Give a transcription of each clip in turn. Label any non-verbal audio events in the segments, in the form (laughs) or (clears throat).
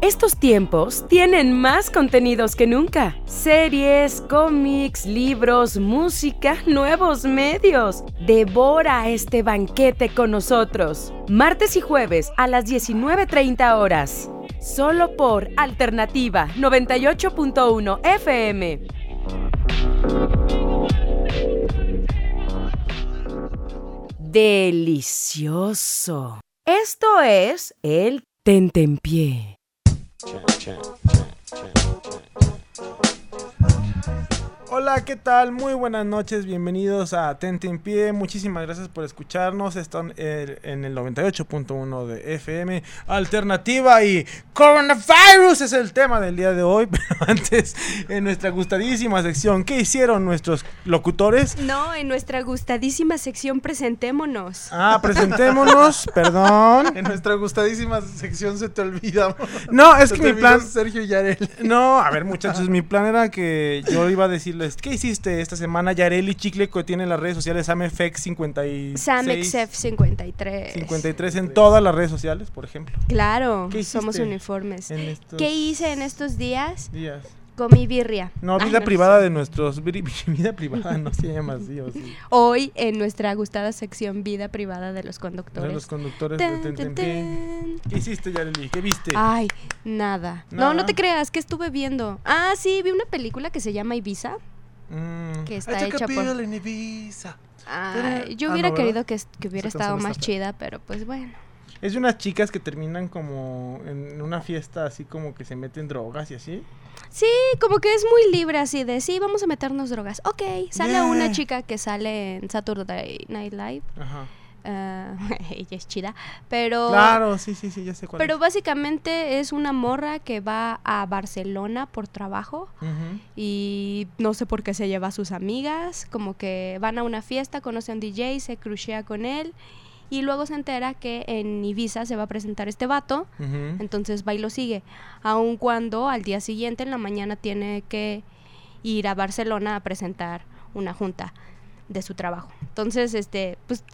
Estos tiempos tienen más contenidos que nunca. Series, cómics, libros, música, nuevos medios. Devora este banquete con nosotros. Martes y jueves a las 19.30 horas. Solo por Alternativa 98.1 FM. Delicioso. Esto es el Tentempié. chan, chan, chan, chan, chan. Hola, ¿qué tal? Muy buenas noches, bienvenidos a Tente en Pie. Muchísimas gracias por escucharnos. Están en el 98.1 de FM Alternativa y Coronavirus es el tema del día de hoy. (laughs) Pero antes, en nuestra gustadísima sección, ¿qué hicieron nuestros locutores? No, en nuestra gustadísima sección presentémonos. Ah, presentémonos, (laughs) perdón. En nuestra gustadísima sección se te olvida. No, es que mi plan. Sergio Yarel. No, a ver, muchachos, mi plan era que yo iba a ¿qué hiciste esta semana? Yareli Chicle, que tiene las redes sociales SamFX56. SamXF53. 53 en todas las redes sociales, por ejemplo. Claro, ¿Qué somos uniformes. en ¿Qué hice en estos días? días? Comí birria. No, Ah, vida privada sé. de nuestros. (laughs) vi- Vida privada no se llama así, o sí. Hoy en nuestra gustada sección vida privada de los De conductores. los conductores de Tan, Tente tan, en Pie. tan. ¿Qué hiciste, Yareli? ¿Qué viste? Ay, nada. No, Nada. no te creas, ¿qué estuve viendo? Ah, sí, vi una película que se llama Ibiza, Mm, que está hecha por... in Ibiza. Ay, yo Ah, hubiera querido que, que hubiera estado más chida, pero pues bueno. Es de unas chicas que terminan como en una fiesta así como que se meten drogas y así. Sí, como que es muy libre así de, sí, vamos a meternos drogas. Ok, sale Yeah. una chica que sale en Saturday Night Live. Ajá. ah, (laughs) ella es chida, pero... Claro, sí, sí, sí, ya sé cuál Pero es. básicamente es una morra que va a Barcelona por trabajo y no sé por qué se lleva a sus amigas, como que van a una fiesta, conoce a un DJ, se crucea con él y luego se entera que en Ibiza se va a presentar este vato, entonces va y lo sigue, aun cuando al día siguiente en la mañana tiene que ir a Barcelona a presentar una junta de su trabajo. Entonces, este, pues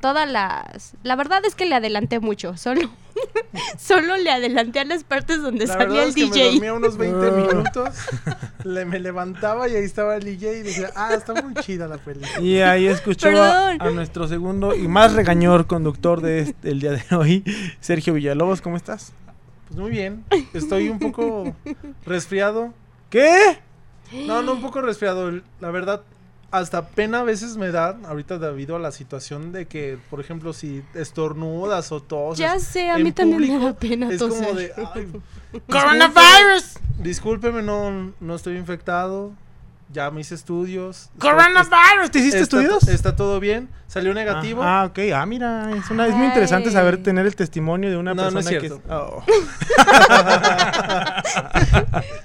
todas las la verdad es que le adelanté mucho, solo (laughs) solo le adelanté a las partes donde La salía verdad el es que me DJ. dormía unos 20 Ah. minutos. le, me levantaba y ahí estaba el DJ y decía, ah, está muy chida la película. Y ahí escuchó a, nuestro segundo y más regañor conductor de este- el día de hoy, Sergio Villalobos. ¿Cómo estás? Pues muy bien. Estoy un poco resfriado. ¿Qué? No, no un poco resfriado. La verdad, hasta pena a veces me da, ahorita debido a la situación de que, por ejemplo, si estornudas o toses. Ya sé, a mí también me da pena Es toser. como de, ay, (laughs) ¡Coronavirus! discúlpeme, no, no estoy infectado. Ya me hice estudios. ¡Coronavirus! ¿Te hiciste está, estudios? Está todo bien. Salió negativo. Ah, ah, ok. Ah, mira, es, una, es muy interesante saber tener el testimonio de una No, no persona que... Oh. (laughs)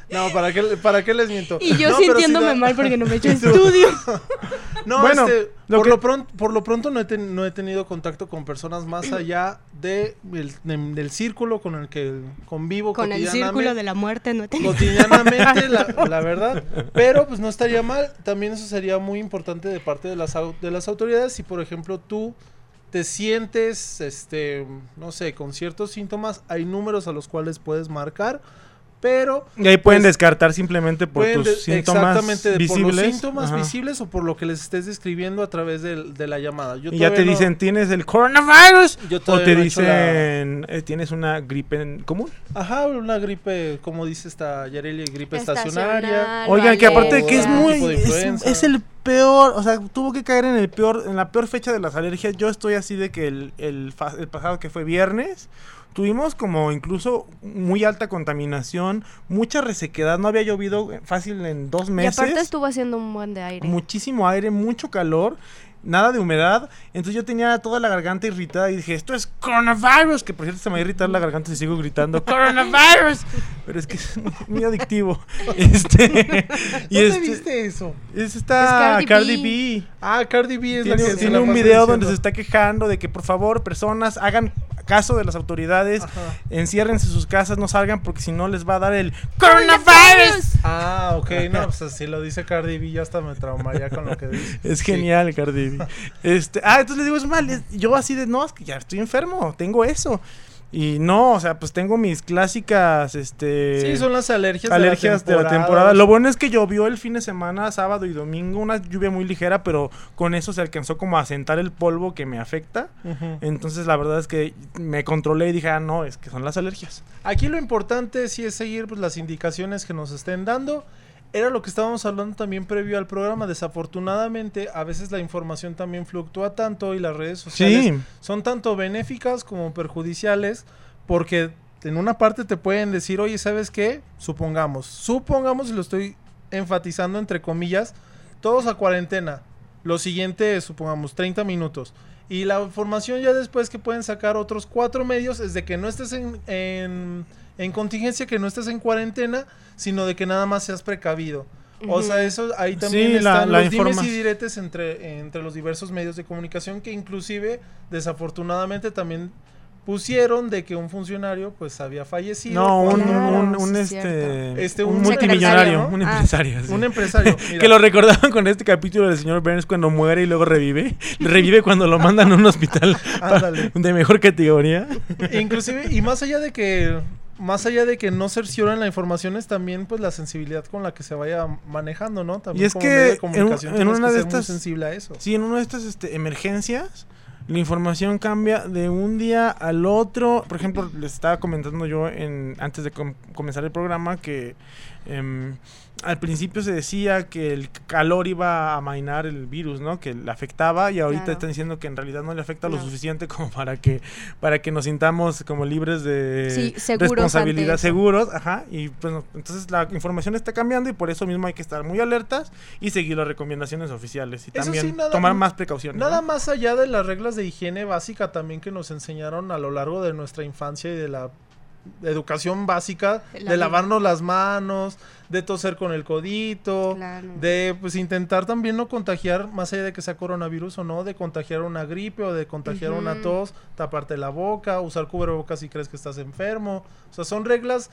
No, ¿para qué, ¿para qué les miento? Y yo No, sí sintiéndome da- mal porque no me he hecho (laughs) estudio. (laughs) No, Bueno, este, lo por, que- lo pronto, por lo pronto no he, ten- no he tenido contacto con personas más (clears throat) allá de el- de- del círculo con el que convivo Con el cotidianamente- círculo de la muerte no he tenido- cotidianamente, (laughs) la, la verdad. Pero pues no estaría mal. También eso sería muy importante de parte de las, de las autoridades. Si por ejemplo tú te sientes, este, no sé, con ciertos síntomas, hay números a los cuales puedes marcar. Pero Y ahí pueden Pues, descartar simplemente por tus de- síntomas exactamente, de- visibles. por los síntomas Ajá. visibles o por lo que les estés describiendo a través del- de, la llamada. Yo Y ya te no- dicen, ¿tienes el coronavirus? Yo O te no he hecho dicen, eh, ¿tienes una gripe en común? Ajá, una gripe, como dice esta Yareli, gripe estacionaria. Oigan, que aparte de que es muy... tipo de Es, influenza. es el peor, o sea, tuvo que caer en el peor, en la peor fecha de las alergias. Yo estoy así de que el, el, el pasado que fue viernes, tuvimos como incluso muy alta contaminación, mucha resequedad, no había llovido fácil en dos Y meses. aparte estuvo haciendo un buen de aire. muchísimo aire, mucho calor, nada de humedad. Entonces yo tenía toda la garganta irritada y dije, esto es coronavirus, que por cierto se me va a irritar la garganta si sigo gritando (laughs) coronavirus. Pero es que es muy, muy adictivo. (laughs) Este, y ¿Dónde este, viste eso? es esta Es Cardi Cardi, B. B. Ah, Cardi B es la Tiene, que se tiene la un video donde se está quejando de que por favor personas hagan caso de las autoridades, Ajá. enciérrense en sus casas, no salgan porque si no les va a dar el coronavirus. Ah, ok, no, pues si lo dice Cardi B, ya hasta me traumaría con lo que dice. (laughs) Es Sí. genial, Cardi B. Este, ah, entonces le digo, es mal. es- yo así de, no, es que ya estoy enfermo, tengo eso. Y no, o sea, pues tengo mis clásicas, este... Sí, son las alergias, alergias de la, temporada. Lo bueno es que llovió el fin de semana, sábado y domingo, una lluvia muy ligera, pero con eso se alcanzó como a sentar el polvo que me afecta. Ujú. Entonces la verdad es que me controlé y dije, ah, no, es que son las alergias. Aquí lo importante sí es seguir pues, las indicaciones que nos estén dando. Era lo que estábamos hablando también previo al programa. Desafortunadamente, a veces la información también fluctúa tanto y las redes sociales Sí, son tanto benéficas como perjudiciales porque en una parte te pueden decir, oye, ¿sabes qué? Supongamos, supongamos y lo estoy enfatizando entre comillas, todos a cuarentena. Lo siguiente, supongamos, 30 minutos. Y la información ya después que pueden sacar otros cuatro medios es de que no estés en, en, en contingencia, que no estés en cuarentena, sino de que nada más seas precavido. O sea, eso ahí también Sí, la- están la los dimes informa- y diretes entre, entre los diversos medios de comunicación que inclusive desafortunadamente también pusieron de que un funcionario pues había fallecido. no, un, Claro, un, un, sí, este. Este, un un multimillonario, secretario, un. Ah. empresario. sí. un empresario. (laughs) mira. Que lo recordaban con este capítulo del señor Burns cuando muere y luego revive. (laughs) Revive cuando lo mandan a un hospital (laughs) Ándale. de mejor categoría. Inclusive, y más allá de que más allá de que no cercioren la información es también pues la sensibilidad con la que se vaya manejando, ¿no? También Y es como que medio de en- comunicación en una que de ser muy estas- sensible a eso. Sí, en una de estas este, emergencias, la información cambia de un día al otro. Por ejemplo, les estaba comentando yo en, antes de com- comenzar el programa que em, al principio se decía que el calor iba a amainar el virus, ¿no? Que le afectaba y ahorita Claro. están diciendo que en realidad no le afecta lo suficiente como para que para que nos sintamos como libres de Sí, seguros responsabilidad, seguros, ajá, y bueno, entonces la información está cambiando y por eso mismo hay que estar muy alertas y seguir las recomendaciones oficiales y Eso también sí, nada- tomar más precauciones. Nada ¿no? más allá de las reglas de higiene básica también que nos enseñaron a lo largo de nuestra infancia y de la educación básica, De lavarnos las manos, de toser con el codito, Claro. de pues intentar también no contagiar, más allá de que sea coronavirus o no, de contagiar una gripe o de contagiar una tos, taparte la boca, usar cubrebocas si crees que estás enfermo. O sea, son reglas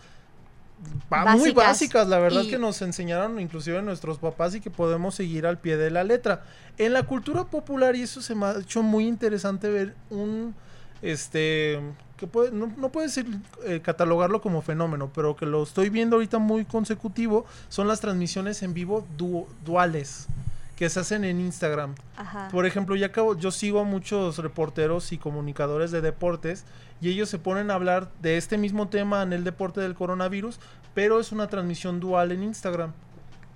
muy Básicas. la verdad Y- que nos enseñaron inclusive nuestros papás y que podemos seguir al pie de la letra. En la cultura popular, y eso se me ha hecho muy interesante ver un, este, que puede, no, no puedes decir, eh, catalogarlo como fenómeno, pero que lo estoy viendo ahorita muy consecutivo, son las transmisiones en vivo du- duales que se hacen en Instagram. Ajá. Por ejemplo, ya acabo, yo sigo a muchos reporteros y comunicadores de deportes y ellos se ponen a hablar de este mismo tema en el deporte del coronavirus, pero es una transmisión dual en Instagram,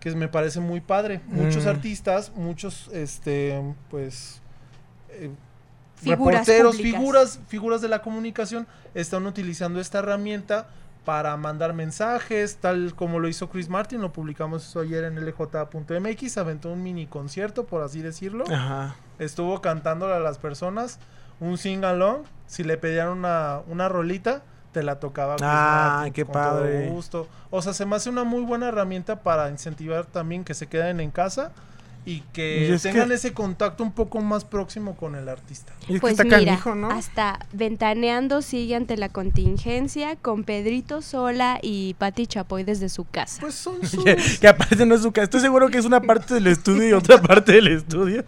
que me parece muy padre. Muchos Mm. artistas, muchos, este, pues, eh, Figuras reporteros, públicas. figuras, figuras de la comunicación están utilizando esta herramienta para mandar mensajes, tal como lo hizo Chris Martin, lo publicamos eso ayer en lj.mx, aventó un mini concierto, por así decirlo Ajá. estuvo cantándole a las personas un sing along. Si le pedían una, una rolita, te la tocaba. Chris Ah, Martin qué con todo padre. gusto. O sea, se me hace una muy buena herramienta para incentivar también que se queden en casa y que Y es tengan que- ese contacto un poco más próximo con el artista. Y es que Pues está mira, canijo, ¿no? hasta Ventaneando sigue ante la contingencia con Pedrito Sola y Pati Chapoy desde su casa. Pues son (laughs) sus... Que, que aparte no es su casa. Estoy seguro que es una parte del estudio y otra parte del estudio.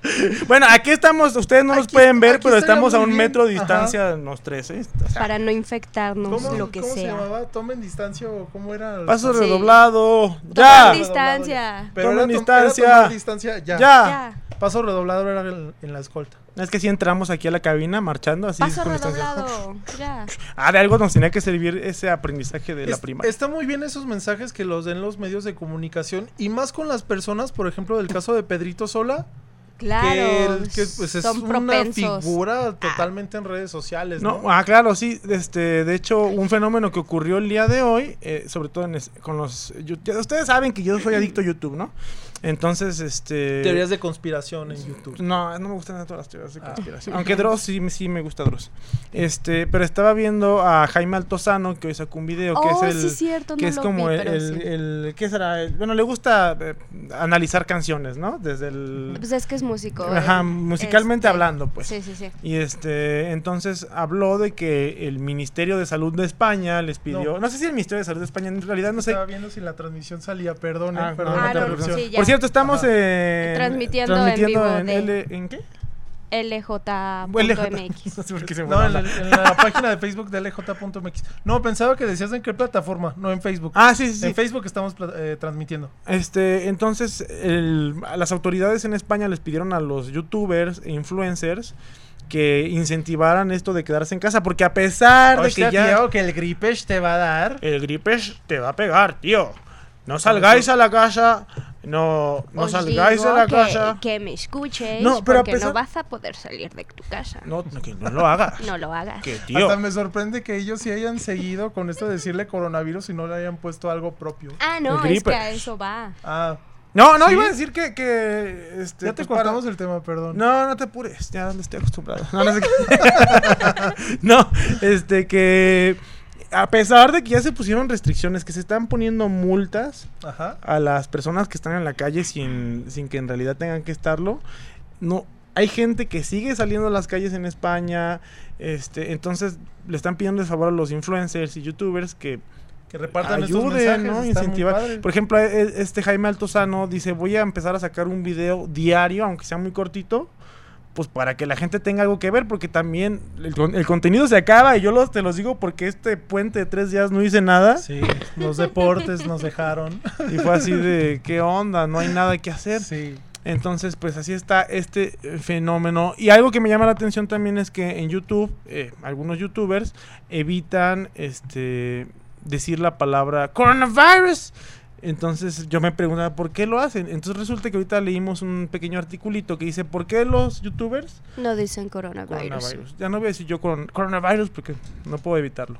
Bueno, aquí estamos. Ustedes no nos Aquí- pueden ver, pero estamos a un bien. metro de Ajá. distancia, los tres, ¿eh? O sea, para no infectarnos, ¿Cómo, lo que cómo se sea. llamaba? ¿Tomen distancia o cómo era? el- paso Sí. redoblado. ¡Ya! distancia. Pero Tomen era tom- distancia. era tomar distancia. Ya. ¡Ya! Ya. Paso redoblado era en, en la escolta. Es que si entramos aquí a la cabina marchando así. Paso con distancia. redoblado. Ya. Ah, de algo nos tenía que servir ese aprendizaje de la Es- primaria. Está muy bien esos mensajes que los den los medios de comunicación y más con las personas, por ejemplo, del caso de Pedrito Sola, Claro. que, pues, es son una propensos. figura totalmente en redes sociales, ¿no? No, ah, claro, sí. Este, de hecho, un fenómeno que ocurrió el día de hoy, eh, sobre todo en es- con los. yu- ya Ustedes saben que yo soy adicto a YouTube, ¿no? Entonces, este. Teorías de conspiración en YouTube. No, no me gustan todas las teorías de Ah. conspiración. (laughs) Aunque Dross sí, sí me gusta Dross. Este, pero estaba viendo a Jaime Altozano que hoy sacó un video que oh, es el. sí, cierto, que no es lo como vi, el, pero el, sí. el- ¿qué será? Bueno, le gusta eh, analizar canciones, ¿no? Desde el Pues es que es músico. ajá, él. musicalmente Este, hablando, pues. Sí, sí, sí. Y este, entonces habló de que el Ministerio de Salud de España les pidió, no, No. sé si el Ministerio de Salud de España en realidad no sé. Estaba viendo si la transmisión salía, perdón, Ah, perdón no, no Ah, no, sí, ya. Por cierto, estamos Ajá. eh, Transmitiendo en vivo en, de- L- ¿en qué? LJ.mx. (laughs) No sé por qué se me No, en la en página de Facebook de LJ.mx. No, pensaba que decías en qué plataforma, no en Facebook. Ah, sí, sí, sí. En Facebook estamos eh, transmitiendo. Este, entonces, el- las autoridades en España les pidieron a los youtubers e influencers que incentivaran esto de quedarse en casa, porque a pesar de que ya tío, que el gripes te va a dar. el gripes te va a pegar, tío. No salgáis a la casa, no, no Os salgáis digo a la que, casa. que me escuchéis No, pero porque pesar- no vas a poder salir de tu casa. No, no, que no lo hagas. No lo hagas. Que tío. Hasta me sorprende que ellos sí hayan seguido con esto de decirle coronavirus y no le hayan puesto algo propio. Ah, no, es que a eso va. Ah, No, no, ¿Sí? iba a decir que, que este, ya te pues, para- cortamos el tema, perdón. No, no te apures, ya me estoy acostumbrado. No, no, sé qué. (laughs) No, este que a pesar de que ya se pusieron restricciones, que se están poniendo multas Ajá. a las personas que están en la calle sin, sin que en realidad tengan que estarlo, no hay gente que sigue saliendo a las calles en España, este, entonces le están pidiendo de favor a los influencers y youtubers que Que repartan estos ayuden, mensajes. ¿no? Incentivar. Por ejemplo, e- este Jaime Altozano dice, voy a empezar a sacar un video diario, aunque sea muy cortito, pues para que la gente tenga algo que ver, porque también el, con- el contenido se acaba y yo los, te los digo porque este puente de tres días no hice nada Sí, los deportes nos dejaron. y fue así de, ¿qué onda? No hay nada que hacer. Sí. Entonces, pues así está este eh, fenómeno. Y algo que me llama la atención también es que en YouTube, eh, algunos youtubers evitan este decir la palabra coronavirus. Entonces yo me preguntaba por qué lo hacen. Entonces resulta que ahorita leímos un pequeño articulito que dice ¿por qué los youtubers? No dicen coronavirus. Coronavirus. Ya no voy a decir yo coron- coronavirus porque no puedo evitarlo.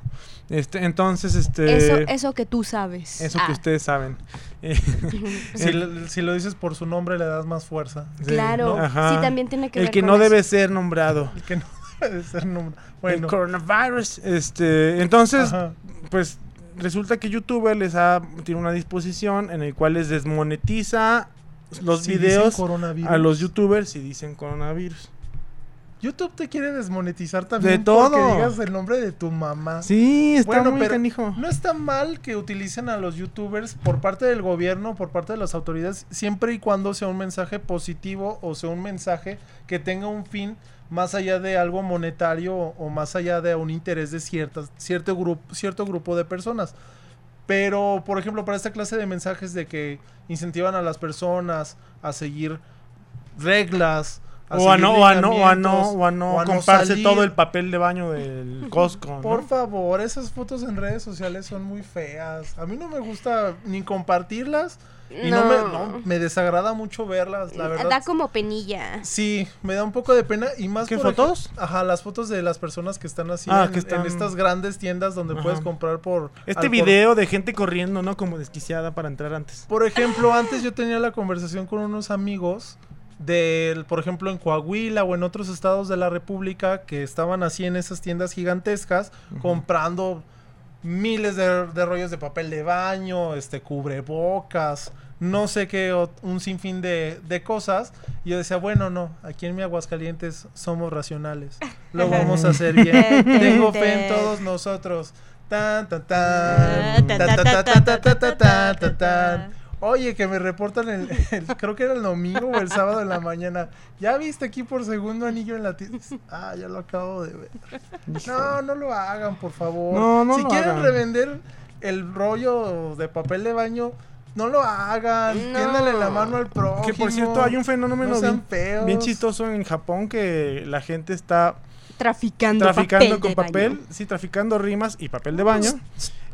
Este, entonces, este Eso, eso que tú sabes. eso que Ah, ustedes saben. (laughs) Eh, (laughs) Si, lo- si lo dices por su nombre, le das más fuerza. sí, Claro. ¿no? Ajá. Sí, también tiene que El ver que con no eso. debe ser nombrado. El que no (laughs) debe ser nombre. el Bueno. coronavirus. Este, entonces, Ajá. pues resulta que YouTube les ha tiene una disposición en el cual les desmonetiza los Si videos a los youtubers si dicen coronavirus. YouTube te quiere desmonetizar también De todo. porque digas el nombre de tu mamá. Sí, está Bueno, muy pero canijo. No está mal que utilicen a los youtubers por parte del gobierno, por parte de las autoridades, siempre y cuando sea un mensaje positivo o sea un mensaje que tenga un fin más allá de algo monetario o, o más allá de un interés de ciertas, cierto, grupo, cierto grupo de personas. Pero, por ejemplo, para esta clase de mensajes de que incentivan a las personas a seguir reglas, O a no, o a no, o a no, o a no o a no comprarse salir. todo el papel de baño del (laughs) Costco. ¿no? Por favor, esas fotos en redes sociales son muy feas. A mí no me gusta ni compartirlas y no, me, no, me desagrada mucho verlas, la verdad. Da como penilla. Sí, me da un poco de pena y más ¿Qué por ej- fotos? Ajá, las fotos de las personas que están así Ah, en, que están- en estas grandes tiendas donde Ajá. puedes comprar por Este al por- video de gente corriendo, ¿no? Como desquiciada para entrar antes. Por ejemplo, antes yo tenía la conversación con unos amigos del, por ejemplo, en Coahuila o en otros estados de la República que estaban así en esas tiendas gigantescas comprando miles de, de rollos de papel de baño, este cubrebocas, no sé qué, un sinfín de, de cosas. Y yo decía, bueno, no, aquí en mi Aguascalientes somos racionales. Lo vamos a hacer bien. Tengo fe en todos nosotros. Tan, tan, tan. Tan, tan, tan, tan, tan, tan, tan, tan, tan, tan. Oye, que me reportan el, (laughs) el- creo que era el domingo o el sábado en la mañana. ¿Ya viste aquí por segundo anillo en la tienda? Ah, ya lo acabo de ver. No, no lo hagan, por favor. No, no si lo quieren hagan. revender el rollo de papel de baño, no lo hagan. No. Tiéndale la mano al prójimo. Que por cierto, hay un fenómeno No bien, chistoso en Japón que la gente está Traficando, traficando papel con de papel, baño. sí, traficando rimas y papel de baño.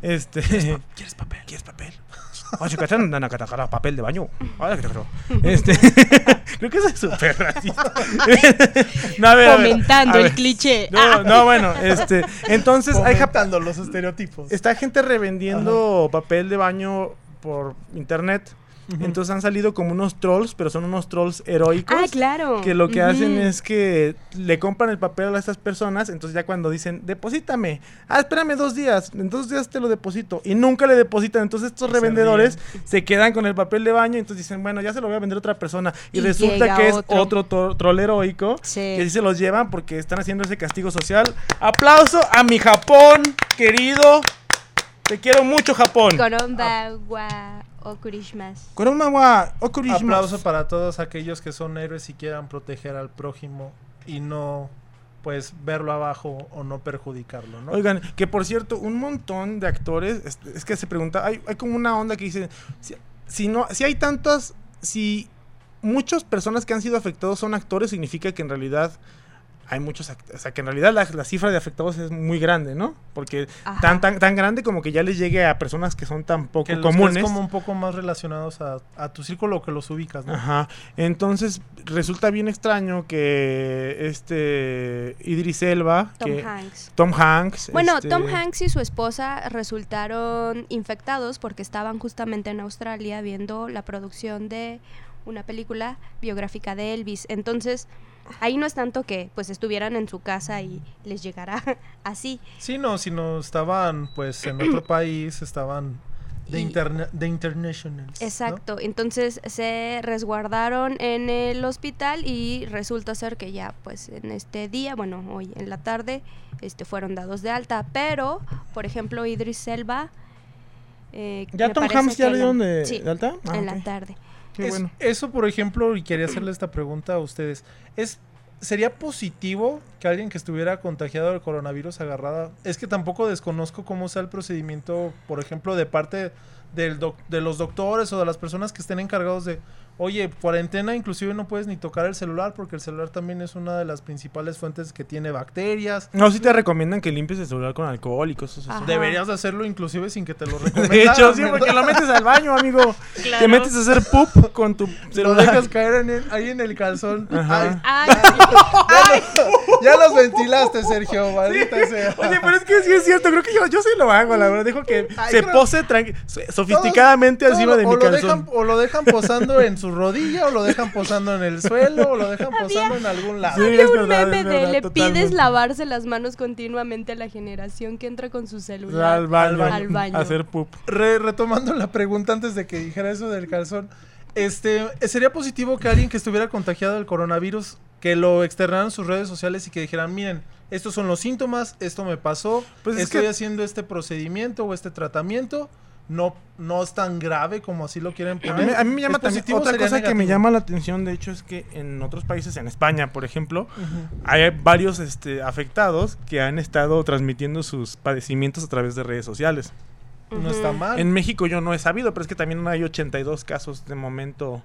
Este, ¿quieres papel? ¿Quieres papel? Nana, katakara, papel de baño. (laughs) Este, (laughs) creo que eso es súper racista. (laughs) No, a ver, a ver, Fomentando a el ver. cliché. No, Ah. no, bueno, este, entonces hay Fomentando los estereotipos. está gente revendiendo papel de baño por internet. Entonces han salido como unos trolls, pero son unos trolls heroicos. Ah, claro. Que lo que hacen es que le compran el papel a estas personas, entonces ya cuando dicen, deposítame, ah, espérame dos días, en dos días te lo deposito, y nunca le depositan, entonces estos Se revendedores se quedan con el papel de baño, entonces dicen, bueno, ya se lo voy a vender a otra persona, y, Y resulta que es otro. otro tro- troll heroico, Sí. que sí se los llevan porque están haciendo ese castigo social. Aplauso a mi Japón, querido, te quiero mucho Japón. Koronba wa okurishmasu. Konnichiwa, okurishmasu. Aplauso para todos aquellos que son héroes y quieran proteger al prójimo y no pues verlo abajo o no perjudicarlo, ¿no? Oigan, que por cierto, un montón de actores, es, es que se pregunta, hay, hay como una onda que dice, si, si no, si hay tantas, si muchas personas que han sido afectados son actores, significa que en realidad hay muchos, act- o sea, que en realidad la, la cifra de afectados es muy grande, ¿no? Porque Ajá. tan, tan, tan grande como que ya les llegue a personas que son tan poco que los comunes. crees como un poco más relacionados a, a tu círculo que los ubicas, ¿no? Ajá. Entonces resulta bien extraño que este Idris Elba, Tom que Hanks. Tom Hanks, Bueno, este, Tom Hanks y su esposa resultaron infectados porque estaban justamente en Australia viendo la producción de una película biográfica de Elvis. Entonces, ahí no es tanto que pues estuvieran en su casa y les llegara (laughs) así. Sí, no, si no estaban pues en otro (clears throat) país, estaban de, interna- de internationals. ¿no? Exacto, entonces se resguardaron en el hospital y resulta ser que ya pues en este día, bueno, hoy en la tarde, este fueron dados de alta, pero por ejemplo Idris Elba eh, ¿Ya Tom Hanks ya la- dieron de, sí, de alta? Ah, en la tarde. Qué Es- bueno. Eso, por ejemplo, y quería hacerle esta pregunta a ustedes. ¿Es, ¿Sería positivo que alguien que estuviera contagiado del coronavirus agarrada? Es que tampoco desconozco cómo sea el procedimiento, por ejemplo, de parte del doc- de los doctores o de las personas que estén encargados de, oye, cuarentena, inclusive no puedes ni tocar el celular porque el celular también es una de las principales fuentes que tiene bacterias. No, sí te recomiendan que limpies el celular con alcohol y cosas así. Deberías de hacerlo inclusive sin que te lo (laughs) De recomendaran. hecho, sí, porque lo (laughs) metes al baño, amigo. Te Claro. metes a hacer poop con tu Lo celular. dejas caer en el- ahí en el calzón. Ajá. Ay, Ay, (laughs) ya los ventilaste, Sergio, maldita sea. Oye, pero es que sí es cierto, creo que yo, yo sí lo hago, la verdad. Dejo que Ay, se pose sofisticadamente Todos- encima de mi lo calzón. dejan, o lo dejan posando en su rodilla, o lo dejan posando en el suelo, o lo dejan posando en algún lado. Sí, es un verdad, meme es de le totalmente. pides lavarse las manos continuamente a la generación que entra con su celular. Al baño, Al baño. a hacer poop. Re- retomando la pregunta antes de que dijera eso del calzón. Este, ¿sería positivo que alguien que estuviera contagiado del coronavirus que lo externaran en sus redes sociales y que dijeran, miren, estos son los síntomas, esto me pasó, Pues es estoy que- haciendo este procedimiento o este tratamiento, no, no es tan grave como así lo quieren A poner. mí, a mí me llama ¿Es también, otra cosa que me llama la atención, de hecho, es que en otros países, en España, por ejemplo, hay varios este, afectados que han estado transmitiendo sus padecimientos a través de redes sociales. No está mal. En México yo no he sabido, pero es que también hay 82 casos de momento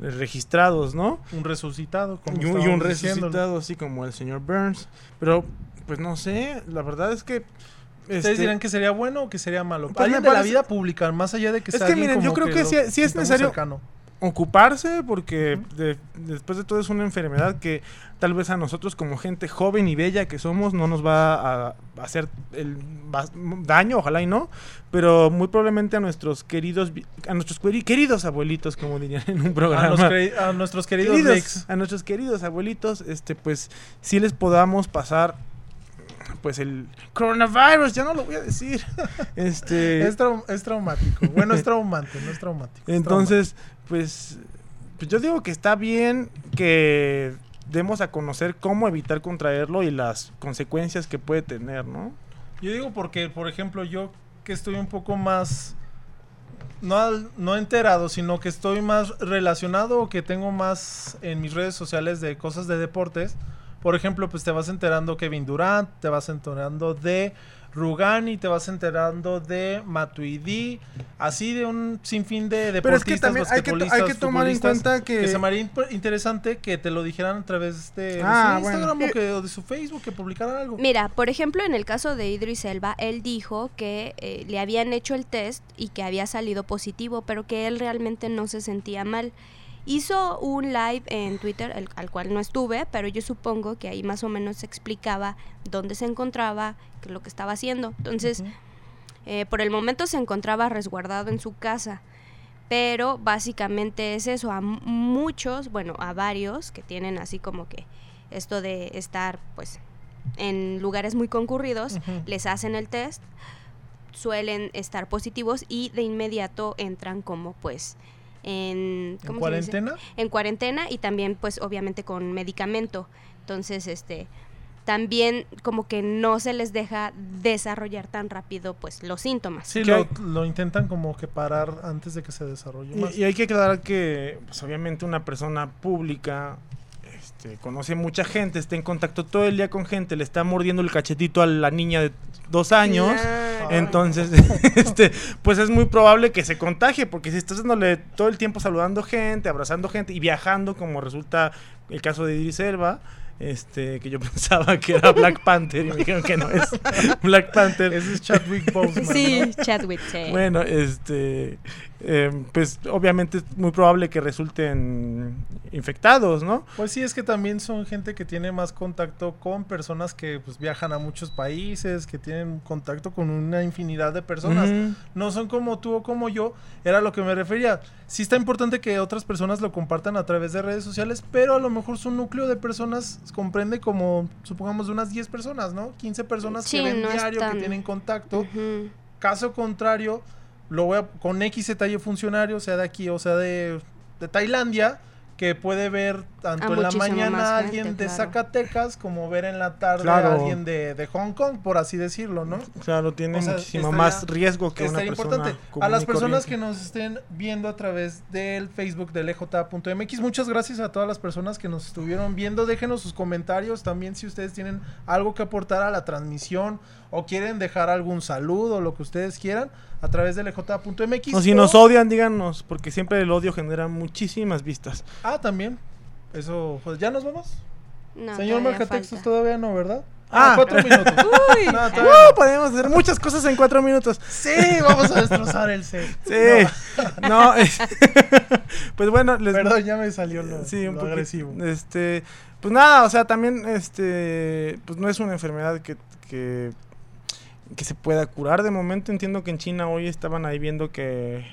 eh, registrados, ¿no? Un resucitado, como Y un, y un resucitado, así como el señor Burns. Pero, pues no sé, la verdad es que... ¿Ustedes este, dirán que sería bueno o que sería malo? Pues Alguien de la vida pública, más allá de que Es sea que alguien miren, yo creo que sí es necesario- cercano. ocuparse porque de- después de todo es una enfermedad que tal vez a nosotros como gente joven y bella que somos no nos va a, hacer el daño, ojalá y no, pero muy probablemente a nuestros queridos a nuestros queri- queridos abuelitos como dirían en un programa. A, nuestros queridos, queridos- a nuestros queridos abuelitos, este pues sí les podamos pasar pues el coronavirus, ya no lo voy a decir. (laughs) Este Es, trau- es traumático. Bueno, es traumante, no es traumático. es Entonces, pues, pues yo digo que está bien que demos a conocer cómo evitar contraerlo y las consecuencias que puede tener, ¿no? Yo digo porque, por ejemplo, yo que estoy un poco más. No, no enterado, sino que estoy más relacionado o que tengo más en mis redes sociales de cosas de deportes. Por ejemplo, pues te vas enterando Kevin Durant, te vas enterando de Rugani, te vas enterando de Matuidi, así de un sinfín de deportistas, Pero es que también hay que, hay que tomar en futbolistas, cuenta que... que se me haría interesante que te lo dijeran a través de, de Ah, su Instagram bueno. o, que, o de su Facebook, que publicaran algo. Mira, por ejemplo, en el caso de Idris Elba, él dijo que eh, le habían hecho el test y que había salido positivo, pero que él realmente no se sentía mal. Hizo un live en Twitter, el- al cual no estuve, pero yo supongo que ahí más o menos se explicaba dónde se encontraba, qué lo que estaba haciendo. Entonces, eh, por el momento se encontraba resguardado en su casa. Pero básicamente es eso, a muchos, bueno, a varios que tienen así como que esto de estar pues en lugares muy concurridos, les hacen el test, suelen estar positivos y de inmediato entran como pues en, ¿En ¿cómo se dice? cuarentena? en cuarentena y también pues obviamente con medicamento. Entonces, este también como que no se les deja desarrollar tan rápido pues los síntomas. Sí, ¿Qué lo, lo intentan como que parar antes de que se desarrolle más. Y, y hay que aclarar que, pues, obviamente, una persona pública este, conoce mucha gente, está en contacto todo el día con gente, le está mordiendo el cachetito a la niña de dos años. Entonces, (laughs) este, pues es muy probable que se contagie, porque si estás dándole todo el tiempo saludando gente, abrazando gente y viajando, como resulta el caso de Idris Elba, este, que yo (laughs) pensaba que era Black Panther y me dijeron que no es Black Panther. Ese es Chadwick Boseman. Sí, Chadwick, sí. Bueno, este, eh, pues obviamente es muy probable que resulten infectados, ¿no? Pues sí, es que también son gente que tiene más contacto con personas que pues, viajan a muchos países, que tienen contacto con una infinidad de personas. No son como tú o como yo, era lo que me refería. Sí está importante que otras personas lo compartan a través de redes sociales, pero a lo mejor su núcleo de personas comprende como, supongamos, de unas 10 personas, ¿no? 15 personas Sí, que ven no diario, que tienen contacto. Caso contrario, lo voy a, con X detalle funcionario, sea de aquí o sea de, de Tailandia, que puede ver tanto A en la mañana gente, alguien de claro. Zacatecas como ver en la tarde Claro. a alguien de, de Hong Kong, por así decirlo, ¿no? Claro, tiene O sea, muchísimo estaría- más riesgo que una Estaría persona importante. A las personas que nos estén viendo a través del Facebook del EJ.mx, muchas gracias a todas las personas que nos estuvieron viendo. Déjenos sus comentarios también si ustedes tienen algo que aportar a la transmisión o quieren dejar algún saludo o lo que ustedes quieran a través del EJ.mx. O si nos odian, díganos, porque siempre el odio genera muchísimas vistas. Ah, también. Eso, pues ya nos vamos. No, Señor Marcatextos, falta. todavía no, ¿verdad? Ah. Ah, cuatro minutos. (laughs) Uy, No, ¡Uh! no. podemos hacer muchas cosas en cuatro minutos. Sí, vamos a destrozar el set. Sí. No, (laughs) es- (laughs) pues bueno, les Perdón, ya me salió lo, sí, un lo poquito, agresivo. Este, pues nada, o sea, también este, pues no es una enfermedad que, que que se pueda curar de momento. Entiendo que en China hoy estaban ahí viendo que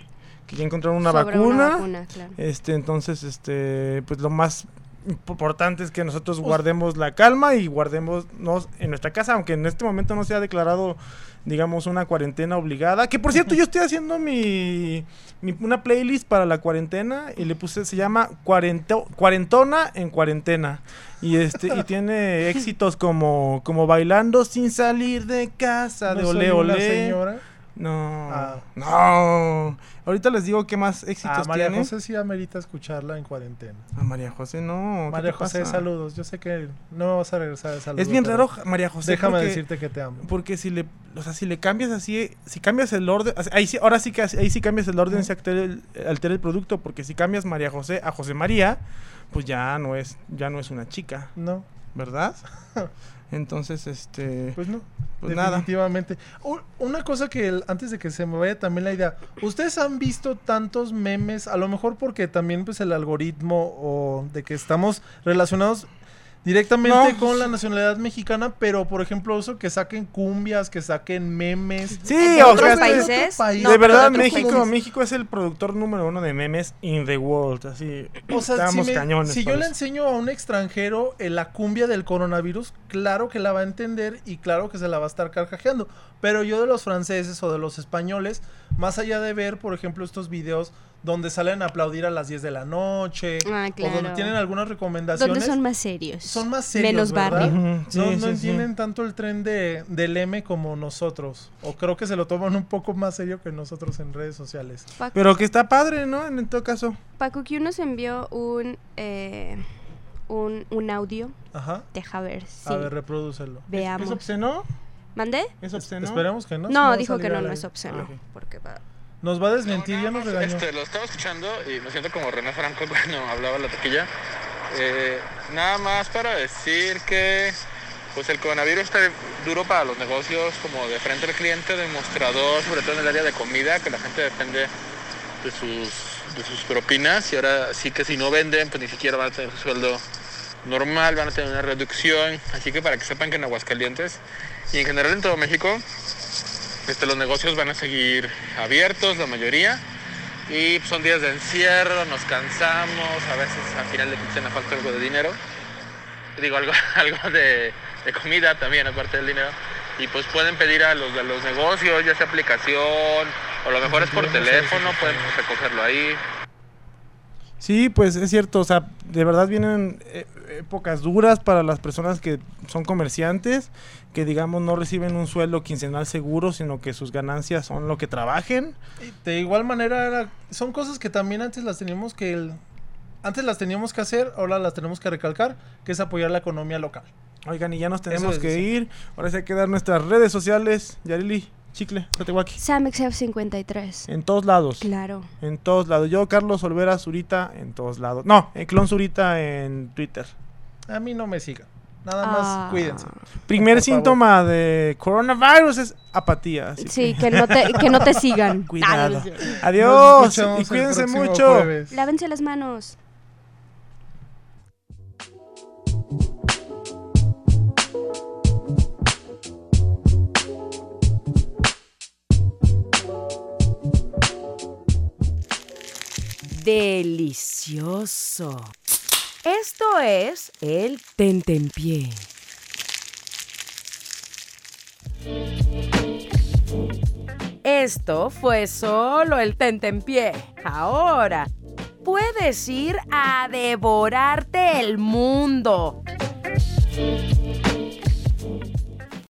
que ya encontraron una sobre vacuna. vacuna, claro. Este, entonces, este, pues lo más importante es que nosotros guardemos la calma y guardémonos en nuestra casa, aunque en este momento no se ha declarado, digamos, una cuarentena obligada. Que por cierto, (laughs) yo estoy haciendo mi, mi- una playlist para la cuarentena y le puse, se llama Cuarento- Cuarentona en Cuarentena. Y este, y tiene (laughs) éxitos como, como bailando sin salir de casa, de ¿No ole soy una ole. señora? No, Ah. no. Ahorita les digo qué más éxitos Ah, María tiene. José sí amerita escucharla en cuarentena. A María José no. ¿qué María José, pasa? saludos. Yo sé que no me vas a regresar de saludos. Es bien raro, María José. Déjame porque, decirte que te amo. Porque si le, o sea, si le cambias así, si cambias el orden, ahí sí, ahora sí que ahí sí cambias el orden, se altera el, altera el producto, porque si cambias María José a José María, pues ya no es, ya no es una chica, No, ¿verdad? (laughs) Entonces, este, pues no. pues definitivamente. Una cosa que el- antes de que se me vaya también la idea. ¿Ustedes han visto tantos memes? A lo mejor porque también pues el algoritmo o de que estamos relacionados directamente No. con la nacionalidad mexicana, pero por ejemplo eso que saquen cumbias, que saquen memes. Sí, ¿De o otros sea, países? país. No, de verdad, México, países. México es el productor número uno de memes in the world, así. O sea, si, estamos me- cañones. si yo le enseño a un extranjero eh, la cumbia del coronavirus, claro que la va a entender y claro que se la va a estar carcajeando. Pero yo de los franceses o de los españoles, más allá de ver, por ejemplo, estos videos donde salen a aplaudir a las 10 de la noche Ah, o donde claro. tienen algunas recomendaciones, ¿Dónde son más serios? son más serios, Menos ¿verdad? barrio. Sí, no, sí, no sí. entienden tanto el tren de, del M como nosotros. O creo que se lo toman un poco más serio que nosotros en redes sociales. Paco, Pero que está padre, ¿no? En todo caso. Paco Q nos envió un, eh, un, un audio. Ajá. Deja ver si A ver, reprodúcelo. veamos. ¿Es obsceno? ¿Mandé? ¿Es obsceno? Esperemos que no. si No, dijo que no, no es obsceno. Ah. Porque va. Nos va a desmentir, ya No, nos más, regañó. Este, lo estaba escuchando y me siento como René Franco (laughs) cuando hablaba la taquilla. Eh, nada más para decir que pues el coronavirus está duro para los negocios como de frente al cliente, de mostrador, sobre todo en el área de comida, que la gente depende de sus, de sus propinas y ahora sí que si no venden, pues ni siquiera van a tener su sueldo normal, van a tener una reducción. Así que para que sepan que en Aguascalientes y en general en todo México, este, los negocios van a seguir abiertos, la mayoría. Y son días de encierro, nos cansamos, a veces al final de quincena falta algo de dinero. Digo, algo, (laughs) algo de, de comida también, aparte del dinero. Y pues pueden pedir a los de los negocios, ya sea aplicación, o a lo mejor es por teléfono, pueden recogerlo ahí. Sí, pues es cierto, o sea, de verdad vienen eh, épocas duras para las personas que son comerciantes, que digamos no reciben un sueldo quincenal seguro, sino que sus ganancias son lo que trabajen. De igual manera, era- son cosas que también antes las teníamos que el- antes las teníamos que hacer, ahora las tenemos que recalcar, que es apoyar la economía local. Oigan, y ya nos tenemos es, que sí. ir. Ahora sí hay que dar nuestras redes sociales. Yarili, Chicle, Tatehuaki. SamXF53. En todos lados. Claro. En todos lados. Yo, Carlos Olvera Zurita, en todos lados. No, en Clon Zurita en Twitter. A mí no me sigan. Nada más Ah. cuídense. Primer favor. síntoma de coronavirus es apatía. Sí, que no te, que no te sigan. (laughs) cuidado. Adiós. Y el cuídense mucho. jueves. Lávense las manos. Delicioso. Esto es el tentempié. Esto fue solo el tentempié. Ahora puedes ir a devorarte el mundo.